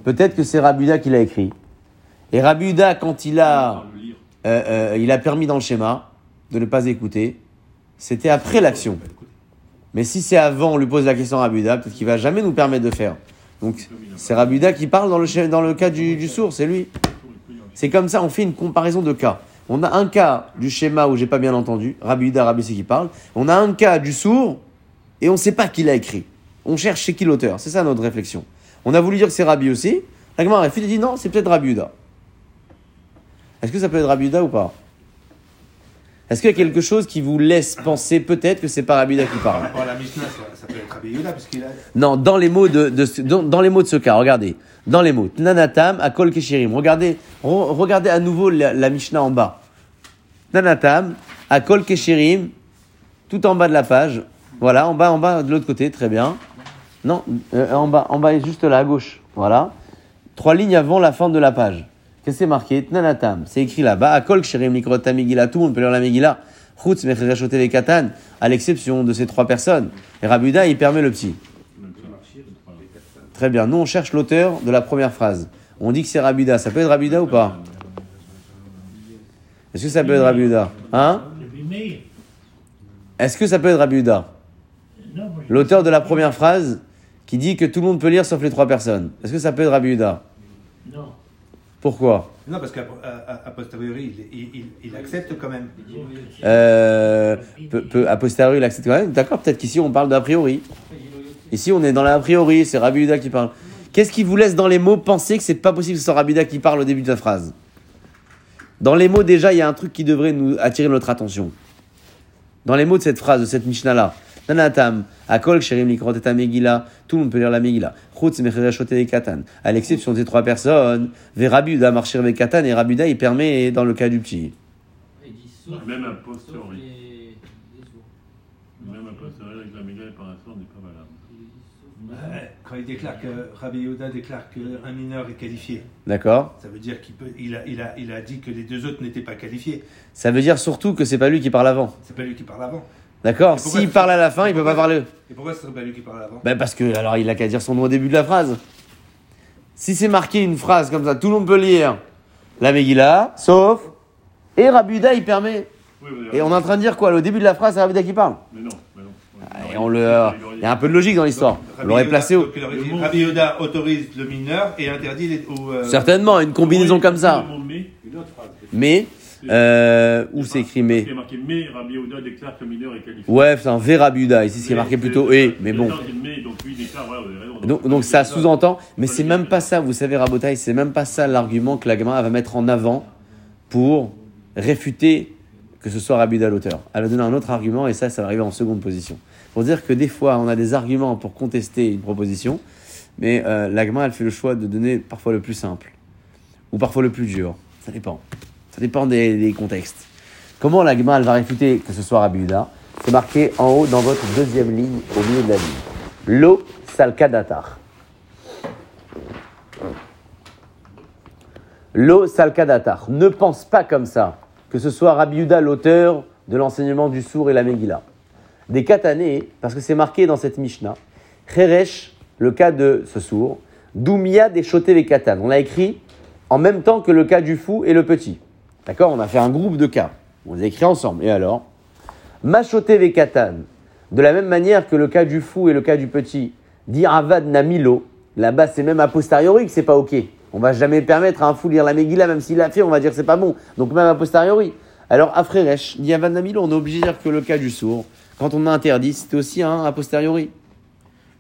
A: Peut-être que c'est Rabbi Uda qui l'a écrit. Et Rabbi Uda, quand il a, euh, euh, il a permis dans le schéma de ne pas écouter, c'était après l'action. Mais si c'est avant, on lui pose la question à Rabbi Uda, peut-être qu'il va jamais nous permettre de faire. Donc, c'est Rabbi Uda qui parle dans le, dans le cas du, du sourd, c'est lui. C'est comme ça, on fait une comparaison de cas. On a un cas du schéma où j'ai pas bien entendu, Rabbi Uda, Rabbi qui parle. On a un cas du sourd et on ne sait pas qui l'a écrit. On cherche chez qui l'auteur. C'est ça notre réflexion. On a voulu dire que c'est Rabbi aussi. La Gemara dit non, c'est peut-être Rabbi Uda. Est-ce que ça peut être Rabbi Uda ou pas? Est-ce qu'il y a quelque chose qui vous laisse penser peut-être que c'est pas Rabbi qui parle?
D: Bon, la Mishnah, ça, ça peut être Rabbi Yehuda, parce qu'il a.
A: Non, dans les mots de, dans, dans les mots de ce cas, regardez. Dans les mots, Nanatam, Akol Keshirim. Regardez, re- regardez à nouveau la, la Mishnah en bas. Nanatam, Akol Keshirim, tout en bas de la page. Voilà, en bas, en bas, de l'autre côté, très bien. Non, euh, en bas, en bas, juste là, à gauche. Voilà. Trois lignes avant la fin de la page. Qu'est-ce que c'est marqué Tnanatam. C'est écrit là-bas. Akol Ksherim Likrota Megillah. Tout le monde peut lire la Megillah. Les Katan. À l'exception de ces trois personnes. Et Rabuda, il permet le petit. Très bien. Nous, on cherche l'auteur de la première phrase. On dit que c'est Rabuda. Ça peut être Rabuda ou pas? Est-ce que ça peut être Rabuda Hein? Est-ce que ça peut être Rabuda L'auteur de la première phrase qui dit que tout le monde peut lire sauf les trois personnes. Est-ce que ça peut être Rabuda
C: Non.
A: Pourquoi
D: Non, parce qu'à posteriori, il, il- il- il accepte quand même.
A: euh, peu, peu- A posteriori, il accepte quand même. D'accord, peut-être qu'ici on parle d'a priori. Ici on est dans l'a priori, c'est Rabuda qui parle. Qu'est-ce qui vous laisse dans les mots penser que c'est pas possible que ce soit Rabuda qui parle au début de la phrase? Dans les mots, déjà, il y a un truc qui devrait nous attirer notre attention. Dans les mots de cette phrase, de cette Mishnah-là. Nanatam, Akol, Sherim, Likrot, et Megillah, tout le monde peut lire la Megillah. Chutz, Mechirashot, et Katan. À l'exception de ces trois personnes, Ve Rabuda, Marchir, avec Katan, et Rabuda, il permet dans le cas du petit.
E: Il dit sauf,
B: Même a posteriori. Même a posteriori avec la méga réparation n'est pas valable.
D: Quand il déclare que Rabbi Yehuda déclare qu'un mineur est qualifié,
A: D'accord
D: ça veut dire qu'il peut, il a, il a, il a dit que les deux autres n'étaient pas qualifiés.
A: Ça veut dire surtout que c'est pas lui qui parle avant.
D: C'est pas lui qui parle avant.
A: D'accord S'il parle à la fin, il peut pas
D: pourquoi-
A: parler.
D: Et pourquoi ce serait pas lui qui parle avant
A: Ben parce que alors il a qu'à dire son nom au début de la phrase. Si c'est marqué une phrase comme ça, tout le monde peut lire la Megillah, sauf et Rabuda il permet.
B: Oui,
A: Et on est en train de dire quoi? Au début de la phrase, c'est Rabuda qui parle.
B: Mais non, mais non.
A: Ah, Et on le, il y a un peu de logique dans l'histoire. On
D: Rabbi
A: l'aurait placé
B: Le mot-
D: Rabbi autorise le mineur et interdit les. Euh,
A: Certainement, une combinaison comme ça.
B: Le Mais
A: euh, où c'est écrit mais
B: Il est marqué mais, Rabbi Yehuda déclare que le mineur est qualifié.
A: Ouais, c'est un Verabuda. Ici, c'est marqué plutôt et, mais bon.
B: Donc.
A: Donc, ça sous-entend, mais c'est même pas ça, vous savez, Rabotaï, c'est même pas ça l'argument que la Gemara va mettre en avant pour réfuter que ce soit Rabuda l'auteur. Elle va donner un autre argument et ça, ça va arriver en seconde position. Pour dire que des fois, on a des arguments pour contester une proposition, mais euh, la Gemara, elle fait le choix de donner parfois le plus simple ou parfois le plus dur. Ça dépend. Ça dépend des, contextes. Comment la Gemara, va réfuter que ce soit Rabuda C'est marqué en haut dans votre deuxième ligne, au milieu de la ligne. Lo salkadatar. Lo salkadatar. Ne pense pas comme ça que ce soit Rabbi Yehuda l'auteur de l'enseignement du sourd et la Megillah. Des katané, parce que c'est marqué dans cette Mishnah. Cheresh, le cas de ce sourd. Doumia des chotés les katan. On l'a écrit en même temps que le cas du fou et le petit. D'accord On a fait un groupe de cas. On les a écrits ensemble. Et alors Machoté Vekatan, de la même manière que le cas du fou et le cas du petit, dit Avad Namilo, là-bas c'est même a posteriori que c'est pas ok. On va jamais permettre à un fou de lire la Megillah, même s'il l'a fait, on va dire que c'est pas bon. Donc même a posteriori. Alors Afreresh, dit Avad Namilo, on est obligé dire que le cas du sourd, quand on a interdit, c'était aussi un a posteriori.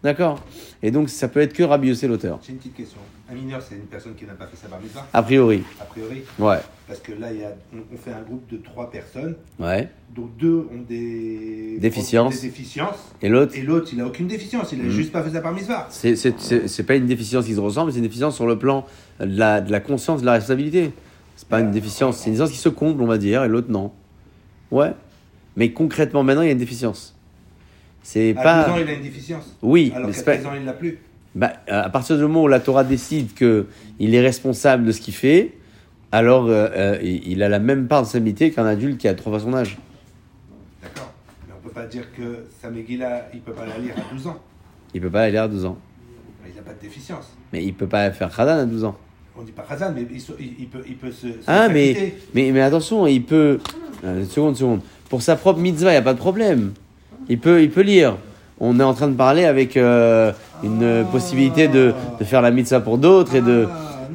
A: D'accord Et donc ça peut être que Rabbi Yossé l'auteur.
D: J'ai une petite question. Un mineur, c'est une personne qui n'a pas fait sa bar mitzvah,
A: A priori.
D: a priori.
A: Ouais.
D: Parce que là, il y a, on, on fait un groupe de trois personnes,
A: Ouais.
D: donc deux ont des
A: Déficiences.
D: des déficiences,
A: Et l'autre
D: et l'autre, il a aucune déficience, il a
A: Mhm.
D: juste pas fait sa bar mitzvah.
A: C'est- C'est c'est- c'est pas une déficience qui se ressemble, c'est une déficience sur le plan de la, de la conscience, de la responsabilité. C'est pas une déficience, c'est une déficience qui se comble, on va dire, et l'autre non. Ouais. Mais concrètement, maintenant, il y a une déficience. C'est
D: À
A: pas.
D: 12 ans, il a une déficience.
A: Oui,
D: Alors
A: mais
D: qu'à
A: c'est pas-
D: 13 ans, il l'a plus.
A: bah, à partir du moment où la Torah décide que il est responsable de ce qu'il fait, alors euh, euh, il a la même part de responsabilité qu'un adulte qui a trois fois son âge.
D: D'accord. Mais on peut pas dire que sa Megillah, il peut pas la lire à 12 ans.
A: Il peut pas aller à 12 ans.
D: Il n'a pas de déficience.
A: Mais il peut pas faire Khadan à 12 ans.
D: On dit pas Khazan, mais il, peut, il peut se. se
A: Ah, mais, mais, mais attention, il peut. Euh, Une seconde, une seconde. Pour sa propre mitzvah, il n'y a pas de problème. Il peut, il peut lire. On est en train de parler avec euh, une possibilité de, de faire la mitzvah pour d'autres et de.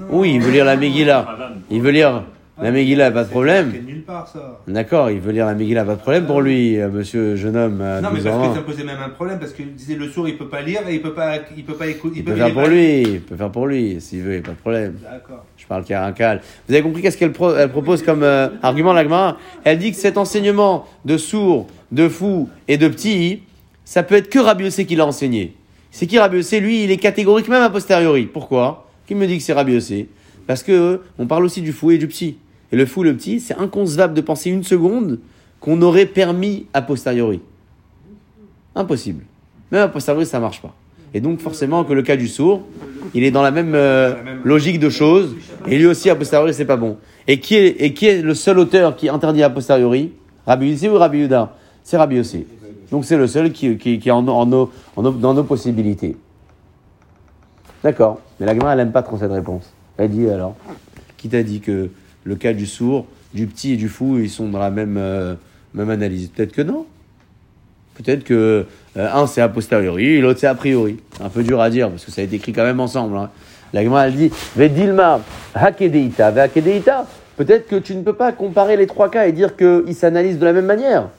A: Oui, il veut lire la Megillah. Il veut lire la Megillah, pas de problème.
D: marqué nulle part, ça.
A: D'accord, il veut lire la Megillah, pas de problème pour lui, euh, monsieur jeune homme à
D: Non, mais
A: 12
D: parce
A: ans.
D: que ça posait même un problème, parce qu'il disait le sourd, il peut pas lire et il peut pas, il peut pas écouter.
A: Il peut faire pour lui, il peut faire pour lui, s'il veut, il a pas de problème.
D: D'accord.
A: Je parle qu'à un cal. Vous avez compris qu'est-ce qu'elle pro- elle propose comme euh, argument, l'agma Elle dit que cet enseignement de sourds, de fous et de petits, ça peut être que Rabbi Yossé qui l'a enseigné. C'est qui Rabbi Yossé Lui, il est catégorique même a posteriori. Pourquoi? Qui me dit que c'est Rabbi Yossé Parce que euh, on parle aussi du fou et du petit. Et le fou, le petit, c'est inconcevable de penser une seconde qu'on aurait permis a posteriori. Impossible. Même a posteriori, ça marche pas. Et donc, forcément, que le cas du sourd, il est dans la même, euh, logique de choses. Et lui aussi, a posteriori, c'est pas bon. Et qui est, et le seul auteur qui interdit a posteriori? Rabbi Yossi ou Rabbi Yuda C'est Rabbi Yossi. Donc, c'est le seul qui, qui, est dans nos possibilités. D'accord. Mais la Gemara, elle n'aime pas trop cette réponse. Elle dit alors Qui t'a dit que le cas du sourd, du petit et du fou, ils sont dans la même, euh, analyse Peut-être que non. Peut-être que euh, un c'est a posteriori l'autre c'est a priori. Un peu dur à dire parce que ça a été écrit quand même ensemble. hein. La Gemara elle dit Vedilma hakedeita vehakedeita. Peut-être que tu ne peux pas comparer les trois cas et dire qu'ils s'analysent de la même manière.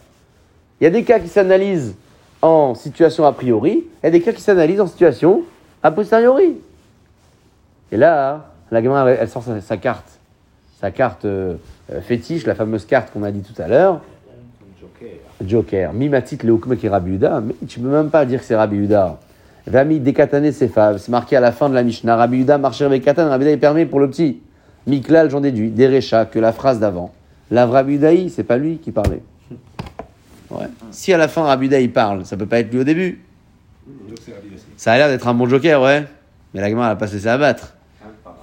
A: Il y a des cas qui s'analysent en situation a priori et des cas qui s'analysent en situation a posteriori. Et là, la elle, sort sa carte, sa carte euh, euh, fétiche, la fameuse carte qu'on a dit tout à l'heure. Joker. Mimatit leukmek et Rabbi. Mais tu peux même pas dire que c'est Rabbi Yehuda. Vami dekatane sefav. C'est marqué à la fin de la Mishnah. Rabbi Yehuda marcher avec katan. Rabbi Yehuda il permet pour le petit. Miklal, j'en déduis. Derecha, que la phrase d'avant. La Rabbi c'est pas lui qui parlait. Ouais. Si à la fin Rabbi Yehuda il parle, ça peut pas être lui au début. Ça a l'air d'être un bon Joker, ouais. Mais la elle a pas se laissé abattre.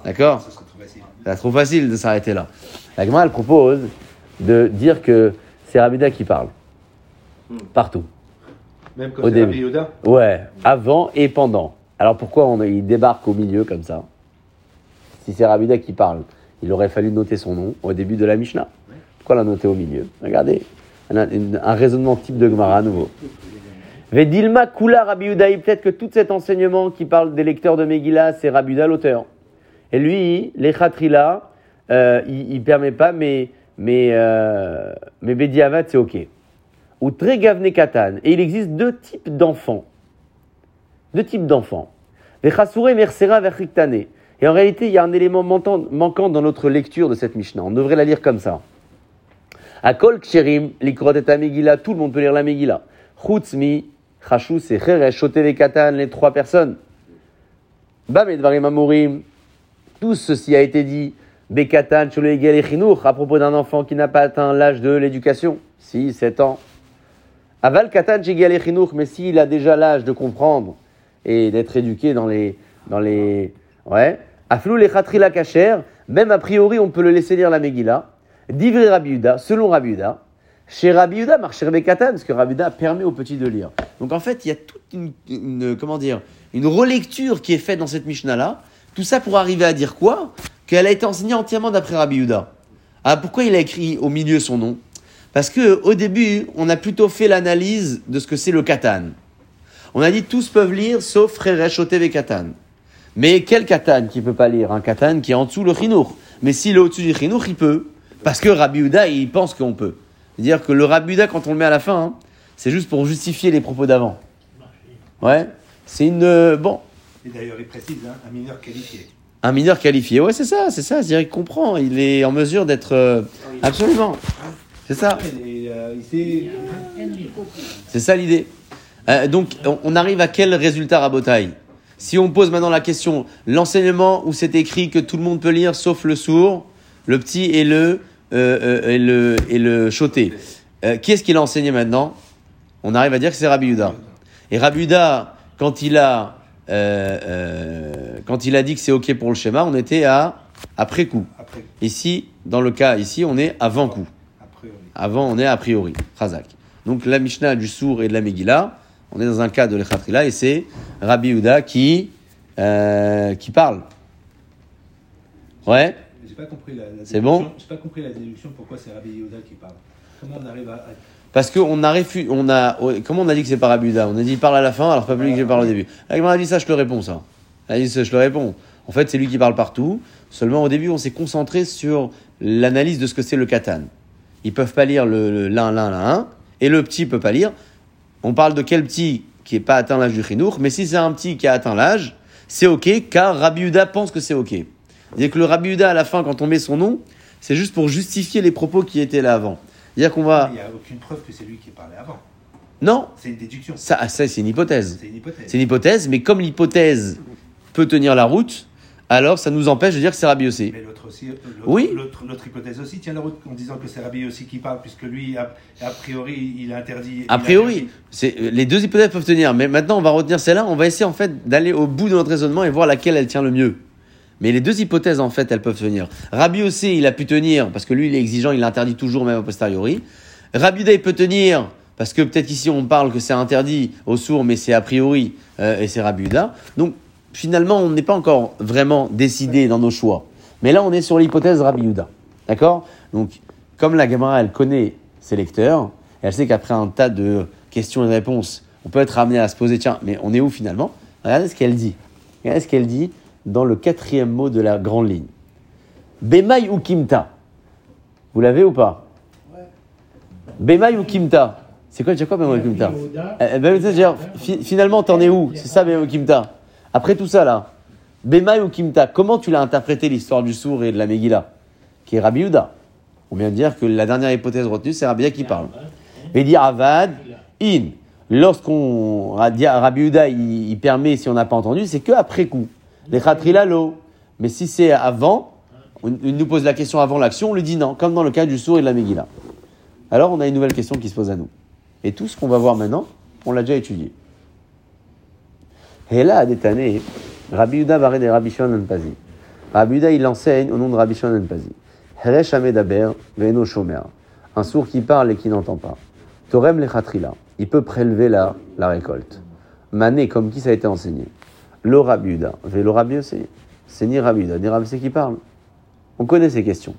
A: D'accord
D: Ça serait trop facile.
A: C'est trop facile de s'arrêter là. La Gemara, elle propose de dire que c'est Rabbi Yehuda qui parle. Partout.
D: Même quand
A: Au
D: c'est. Rabbi Yehuda,
A: Ouais, avant et pendant. Alors pourquoi on, il débarque au milieu comme ça Si c'est Rabida qui parle, il aurait fallu noter son nom au début de la Mishnah. Pourquoi l'a noter au milieu Regardez, un, un- un raisonnement type de Gemara à nouveau. Vedilma Kula Rabbi Udaï, peut-être que tout cet enseignement qui parle des lecteurs de Megillah, c'est Rabbi l'auteur. Et lui, les Khatrila, euh, il, il permet pas, mais, mais, euh, mais Bediavat, c'est ok ou très gavne katan. Et il existe deux types d'enfants. Deux types d'enfants. Les chassouré mersera verriktane. Et en réalité, il y a un élément manquant, dans notre lecture de cette Mishnah. On devrait la lire comme ça. Akol ksherim, likrot et Megillah, tout le monde peut lire la Megillah. Chutzmi, chashus et cheresh, katan, les trois personnes. Bam et dvarim amorim, tout ceci a été dit. Bekatan, à propos d'un enfant qui n'a pas atteint l'âge de l'éducation. 6, 7 ans. Aval katan mais s'il a déjà l'âge de comprendre et d'être éduqué dans les, dans les, ouais. Aflou les chatrila kacher, même a priori on peut le laisser lire la Megillah. Divrei Rabbi Yehuda, selon Rabbi Yehuda. Chez Rabbi Yehuda, marcher Bekatan, parce que Rabbi Yehuda permet aux petits de lire. Donc en fait, il y a toute une, une- comment dire, une relecture qui est faite dans cette Mishnah-là. Tout ça pour arriver à dire quoi Qu'elle a été enseignée entièrement d'après Rabbi Yehuda. Ah, pourquoi il a écrit au milieu son nom Parce que au début, on a plutôt fait l'analyse de ce que c'est le katan. On a dit tous peuvent lire sauf Shotev et katan. Mais quel katan qui peut pas lire Un katan qui est en dessous le chinour. Mais s'il est au-dessus du chinour, il peut. Parce que Rabbi Yehuda, il pense qu'on peut. C'est-à-dire que le Rabbi Yehuda, quand on le met à la fin, hein, c'est juste pour justifier les propos d'avant. Ouais. C'est une euh, bon.
D: Et d'ailleurs il précise, hein, un mineur qualifié.
A: Un mineur qualifié, ouais, c'est ça, c'est ça. C'est-à-dire qu'il comprend, il est en mesure d'être. euh, absolument. C'est ça,
D: euh,
A: c'est ça l'idée. Euh, donc, on, arrive à quel résultat Rabotaille Si on pose maintenant la question, l'enseignement où c'est écrit que tout le monde peut lire sauf le sourd, le petit et le, euh, et le, et le choté. Qui est-ce qu'il a enseigné maintenant? On arrive à dire que c'est Rabbi Yehuda. Et Rabbi Yehuda, quand il a, euh, euh, quand il a dit que c'est ok pour le schéma, on était à après coup.
D: après,
A: Ici, dans le cas ici, on est avant coup. Avant, on est a priori. Chazak. Donc la Mishnah du sourd et de la Megillah, on est dans un cas de l'Echatrila et c'est Rabbi Yehuda qui, euh, qui parle. Ouais C'est bon
D: J'ai pas compris la déduction pourquoi c'est Rabbi Yehuda qui parle. Comment on arrive à.
A: Parce qu'on a réfu- on a, comment on a dit que c'est pas Rabbi Yehuda On a dit parle à la fin, alors pas plus que je parle au début. On a dit ça, je te réponds ça. Elle a dit ça, je te réponds. En fait, c'est lui qui parle partout. Seulement au début, on s'est concentré sur l'analyse de ce que c'est le katan. Ils peuvent pas lire le le- l'un, l'un, l'un, et le petit peut pas lire. On parle de quel petit qui est pas atteint l'âge du chinour, mais si c'est un petit qui a atteint l'âge, c'est ok, car Rabbi Yehuda pense que c'est ok. C'est-à-dire que le Rabbi Yehuda, à la fin, quand on met son nom, c'est juste pour justifier les propos qui étaient là avant. C'est-à-dire qu'on va...
D: Il n'y a aucune preuve que c'est lui qui parlait avant.
A: Non,
D: C'est une déduction.
A: ça, ça c'est une hypothèse.
D: C'est une hypothèse.
A: C'est une hypothèse, mais comme l'hypothèse peut tenir la route, alors ça nous empêche de dire que c'est Rabbi Yossé.
D: Mais l'autre aussi, l'autre,
A: Oui.
D: l'autre, hypothèse aussi tient la route en disant que c'est Rabbi aussi qui parle, puisque lui, a, a priori, il interdit.
A: A priori, c'est, les deux hypothèses peuvent tenir, mais maintenant on va retenir celle-là, on va essayer en fait d'aller au bout de notre raisonnement et voir laquelle elle tient le mieux. Mais les deux hypothèses en fait, elles peuvent tenir. Rabbi Yossé, il a pu tenir parce que lui, il est exigeant, il interdit toujours même a posteriori. Rabbi Uda, il peut tenir parce que peut-être ici on parle que c'est interdit aux sourds, mais c'est a priori euh, et c'est Rabbi Uda. Donc finalement, on n'est pas encore vraiment décidé dans nos choix. Mais là, on est sur l'hypothèse Rabbi Uda. D'accord? Donc, comme la Gemara, elle connaît ses lecteurs, elle sait qu'après un tas de questions et de réponses, on peut être amené à se poser, tiens, mais on est où finalement? Regardez ce qu'elle dit. Regardez ce qu'elle dit dans le quatrième mot de la grande ligne. Bemai ou Kimta? Vous l'avez ou pas? Bemai ou Kimta? C'est quoi, déjà quoi Bemai ou Kimta? Eh, ben, finalement, t'en es où? C'est ça, Bemai ou Kimta? Après tout ça, là, Bemai ou Kimta, comment tu l'as interprété l'histoire du sourd et de la Megillah Qui est Rabbi Yehuda? On vient de dire que la dernière hypothèse retenue, c'est Rabbi qui parle. Et dit Avad, in. Lorsqu'on Rabbi Yehuda, il, il permet, si on n'a pas entendu, c'est que après coup. Les khatrila l'eau. Mais si c'est avant, il nous pose la question avant l'action, on lui dit non, comme dans le cas du sourd et de la Megillah. Alors on a une nouvelle question qui se pose à nous. Et tout ce qu'on va voir maintenant, on l'a déjà étudié. Et là, à des années, Rabbi Yuda barré des Rabbi Shimon Pazi. Rabbi Yuda, il enseigne au nom de Rabbi Shimon Pazi. Shomer. Un sourd qui parle et qui n'entend pas. Torem lechatrila. Il peut prélever la, la récolte. Mané, comme qui ça a été enseigné? Lo. Velo Rabbi Yossé. C'est ni Rabbi Yuda, ni Rabbi qui parle. On connaît ces questions.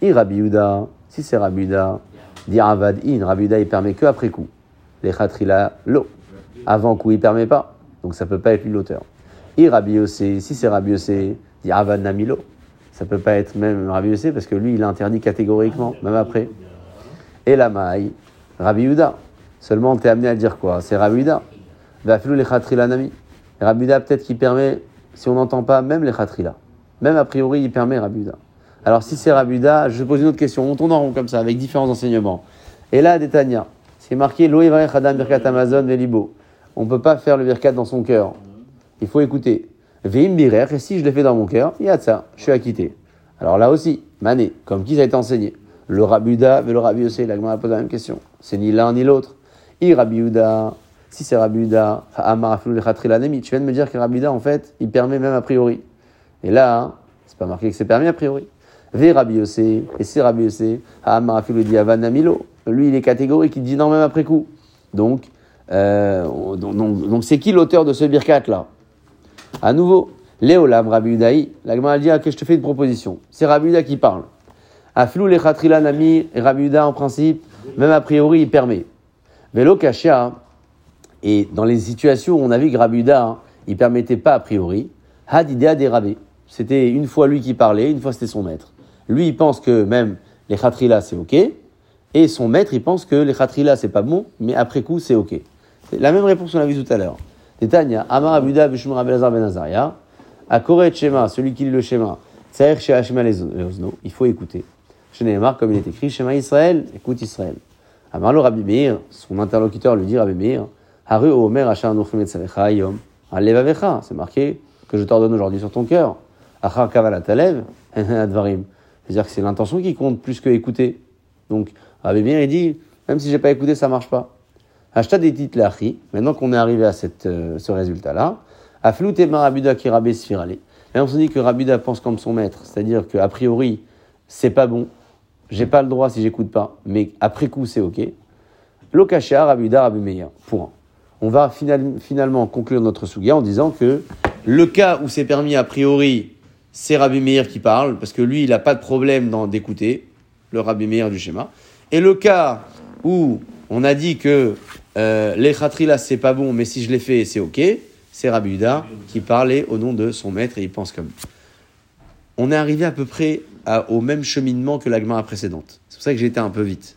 A: I si c'est Rabbi Yuda, dit Avad in, Rabbi Yuda, il permet que après coup. Les khatrila, lo. Avant coup, il permet pas. Donc ça peut pas être lui l'auteur. I si c'est Rabbi Yossé, dit Avad namilo. Ça peut pas être même Rabbi Yossé parce que lui, il interdit catégoriquement, même après. Et la maille, Rabbi Yuda. Seulement, t'es amené à dire quoi? C'est Rabbi Yuda. Va les khatrila nami. Yuda, peut-être qu'il permet, si on n'entend pas, même les khatrila. Même a priori, il permet Rabbi Yuda. Alors si c'est Rabbi Yuda, je pose une autre question. On tourne en rond comme ça, avec différents enseignements. Et là, Détania, c'est marqué Adam Birkat Amazon Velibo. On ne peut pas faire le Birkat dans son cœur. Il faut écouter. Veim Birer, et si je l'ai fait dans mon cœur, il y a ça, je suis acquitté. Alors là aussi, Mané, comme qui ça a été enseigné? Le Yuda et le Rabbi Yossé, la pose la même question. C'est ni l'un ni l'autre. I si c'est Rabbi Lanemi, tu viens de me dire que Rabbi Yuda, en fait, il permet même a priori. Et là, hein, c'est pas marqué que c'est permis a priori. Ve Rabbi Yossé, et c'est Rabbi Yossé, Namilo. Lui, il est catégorique, il dit non même après coup. Donc, euh, donc, donc, donc c'est qui l'auteur de ce birkat là? À nouveau, Léolam Rabbi Udaï, la Gemara dit, ok, je te fais une proposition. C'est Rabbi Uda qui parle. Aflou le Khatrila Nami, et Rabbi Uda en principe, même a priori, il permet. Vélo Kashia, et dans les situations où on a vu que Rabbi Uda, hein, il permettait pas a priori, Hadidea des Rabbi. C'était une fois lui qui parlait, une fois c'était son maître. Lui, il pense que même les Khatrila, c'est ok. Et son maître, il pense que les Khatrila, c'est pas bon, mais après coup, c'est ok. C'est la même réponse qu'on a vue tout à l'heure. Tanya, Amar Abuda, Bishum Rabelazar Ben Azaria, à Koret Shema, celui qui lit le schéma, Tsaer Shema Leozno, il faut écouter. Nehemar, comme il est écrit, Shema Israël, écoute Israël. Amar lo Rabbi Meir, son interlocuteur lui dit Rabbi Meir, C'est marqué que je t'ordonne aujourd'hui sur ton cœur. C'est-à-dire que c'est l'intention qui compte plus que écouter. Donc, Rabbi Meir, il dit, même si j'ai pas écouté, ça marche pas. Acheta des titres maintenant qu'on est arrivé à cette, euh, ce résultat-là, Aflou Temar Rabuda qui rabé sphirale. Et on se dit que Rabuda pense comme son maître, c'est-à-dire qu'a priori, c'est pas bon, j'ai pas le droit si j'écoute pas, mais après coup, c'est ok. Lokashia, Rabuda, Rabbi Meir. Point. On va final- finalement conclure notre souga en disant que le cas où c'est permis a priori, c'est Rabbi Meir qui parle, parce que lui, il n'a pas de problème d'écouter, le Rabbi Meir du schéma. Et le cas où on a dit que euh, les khatrilas, c'est pas bon, mais si je l'ai fait, c'est ok, c'est Rabbi Yuda qui parlait au nom de son maître et il pense comme. On est arrivé à peu près au même cheminement que l'agmara précédente. C'est pour ça que j'ai été un peu vite.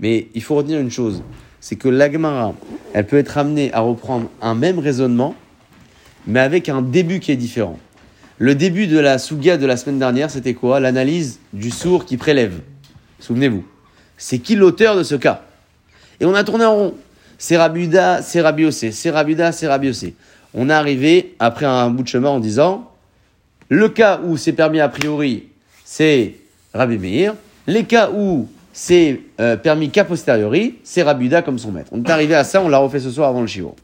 A: Mais il faut retenir une chose, c'est que l'agmara, elle peut être amenée à reprendre un même raisonnement, mais avec un début qui est différent. Le début de la Sugia de la semaine dernière, c'était quoi? L'analyse du sourd qui prélève. Souvenez-vous. C'est qui l'auteur de ce cas? Et on a tourné en rond. C'est Rabuda, c'est Rabiosé, c'est Rabuda, c'est Rabiosé. On est arrivé après un bout de chemin en disant Le cas où c'est permis a priori, c'est Rabbi Meir. Les cas où c'est euh, permis qu'a posteriori, c'est Rabbi Uda comme son maître. On est arrivé à ça, on l'a refait ce soir avant le Shivo.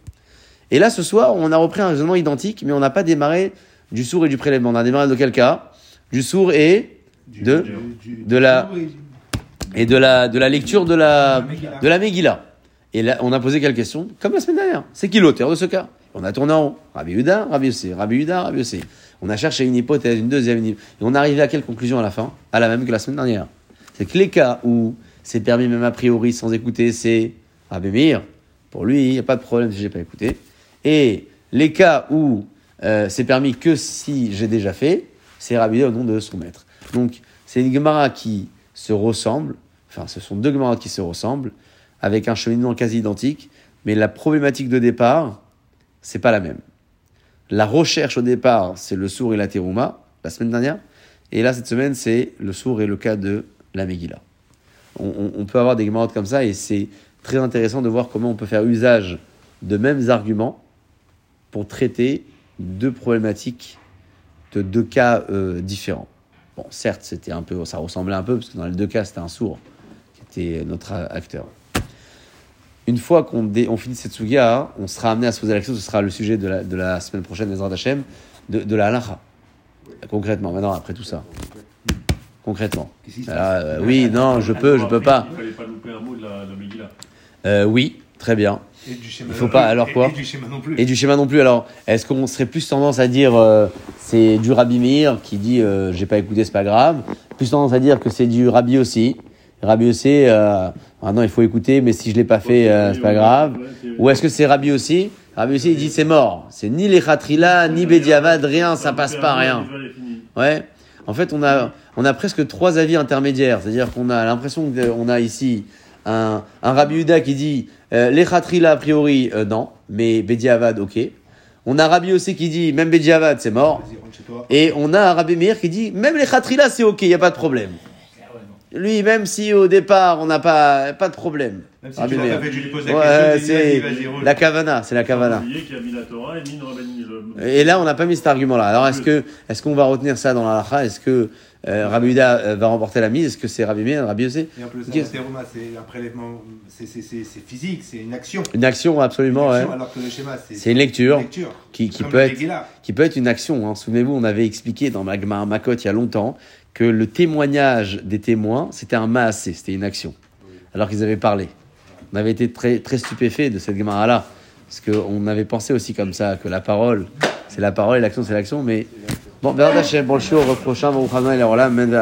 A: Et là, ce soir, on a repris un raisonnement identique, mais on n'a pas démarré du sourd et du prélèvement. On a démarré de quel cas? Du sourd et de,
D: Du- du-
A: de la- et de la, de la lecture de la,
D: De la Megillah.
A: Et là, on a posé quelques questions, comme la semaine dernière. C'est qui l'auteur de ce cas? On a tourné en haut. Rabbi Uda, Rabbi Yossé, Rabbi Uda, Rabbi Yossé. On a cherché une hypothèse, une deuxième, une... et on est arrivé à quelle conclusion à la fin? À la même que la semaine dernière. C'est que les cas où c'est permis même a priori sans écouter, c'est Rabbi Meir. Pour lui, il n'y a pas de problème si j'ai pas écouté. Et les cas où euh, c'est permis que si j'ai déjà fait, c'est Rabbi au nom de son maître. Donc, c'est une Gemara qui se ressemble, enfin, ce sont deux Gemaras qui se ressemblent, avec un cheminement quasi identique, mais la problématique de départ, c'est pas la même. La recherche au départ, c'est le sourd et la terouma, la semaine dernière, et là, cette semaine, c'est le sourd et le cas de la Megillah. On, peut avoir des Gemaras comme ça, et c'est très intéressant de voir comment on peut faire usage de mêmes arguments pour traiter deux problématiques de deux cas euh, différents. Bon, certes, c'était un peu, ça ressemblait un peu, parce que dans les deux cas, c'était un sourd qui était notre acteur. Une fois qu'on on finit cette sugia, on sera amené à se poser la question, ce sera le sujet de la, de la semaine prochaine, des Hashem, de, de la halacha. Concrètement, maintenant, après tout ça. Concrètement.
D: Qu'est-ce qui se
A: Alors,
D: passe
A: euh, oui, non, je peux, je peux pas.
B: Il fallait pas louper un mot de la, la Megillah.
A: Euh, oui, très bien.
D: Et du schéma
A: Il faut
D: non
A: pas,
D: plus.
A: alors
D: Et-
A: quoi
D: Et du schéma non plus.
A: Et du schéma non plus. Alors, est-ce qu'on serait plus tendance à dire euh, c'est du Rabbi Meir qui dit euh, j'ai pas écouté, c'est pas grave Plus tendance à dire que c'est du Rabbi aussi. Rabbi aussi, euh, ah non, il faut écouter, mais si je l'ai pas fait, euh, c'est pas grave. Ou est-ce que c'est Rabbi aussi Rabbi aussi, il dit c'est mort. C'est ni les Khatrila, ni Bediavad, rien, ça passe pas, rien. Ouais. En fait, on a, on a presque trois avis intermédiaires. C'est-à-dire qu'on a l'impression qu'on a ici un, un Rabbi Uda qui dit euh, les Khatrila, a priori, euh, non, mais Bediavad, ok. On a Rabbi aussi qui dit même Bediavad, c'est mort. Et on a un Rabbi Meir qui dit même les Khatrila, c'est ok, il n'y a pas de problème. Lui, même si au départ, on n'a pas, pas de problème.
D: Même si
A: Rabbi Meir.
D: fait, lui poses la
A: Ouais,
D: question,
A: c'est la Kavana, c'est la Kavana.
B: et
A: là, on n'a pas mis cet argument-là. Alors, est-ce que, est-ce qu'on va retenir ça dans la halakha? Est-ce que euh, Rabbi Uda euh, va remporter la mise? Est-ce que c'est Rabbi Meir, Rabbi Yosef
D: Et en plus, c'est un prélèvement, c'est- physique, c'est une action.
A: Une action, absolument,
D: Une
A: ouais.
D: action, Alors que le schéma, c'est
A: une lecture
D: une lecture.
A: qui, peut être, qui peut être une action. Hein. Souvenez-vous, on avait expliqué dans Magma Makot il y a longtemps que le témoignage des témoins, c'était un maasé, c'était une action. Alors qu'ils avaient parlé. On avait été très, très stupéfaits de cette Gemara-là. Parce qu'on avait pensé aussi comme ça, que la parole, c'est la parole et l'action, c'est l'action. Mais bon, Bernard bon, le show, prochain, bon, Amen.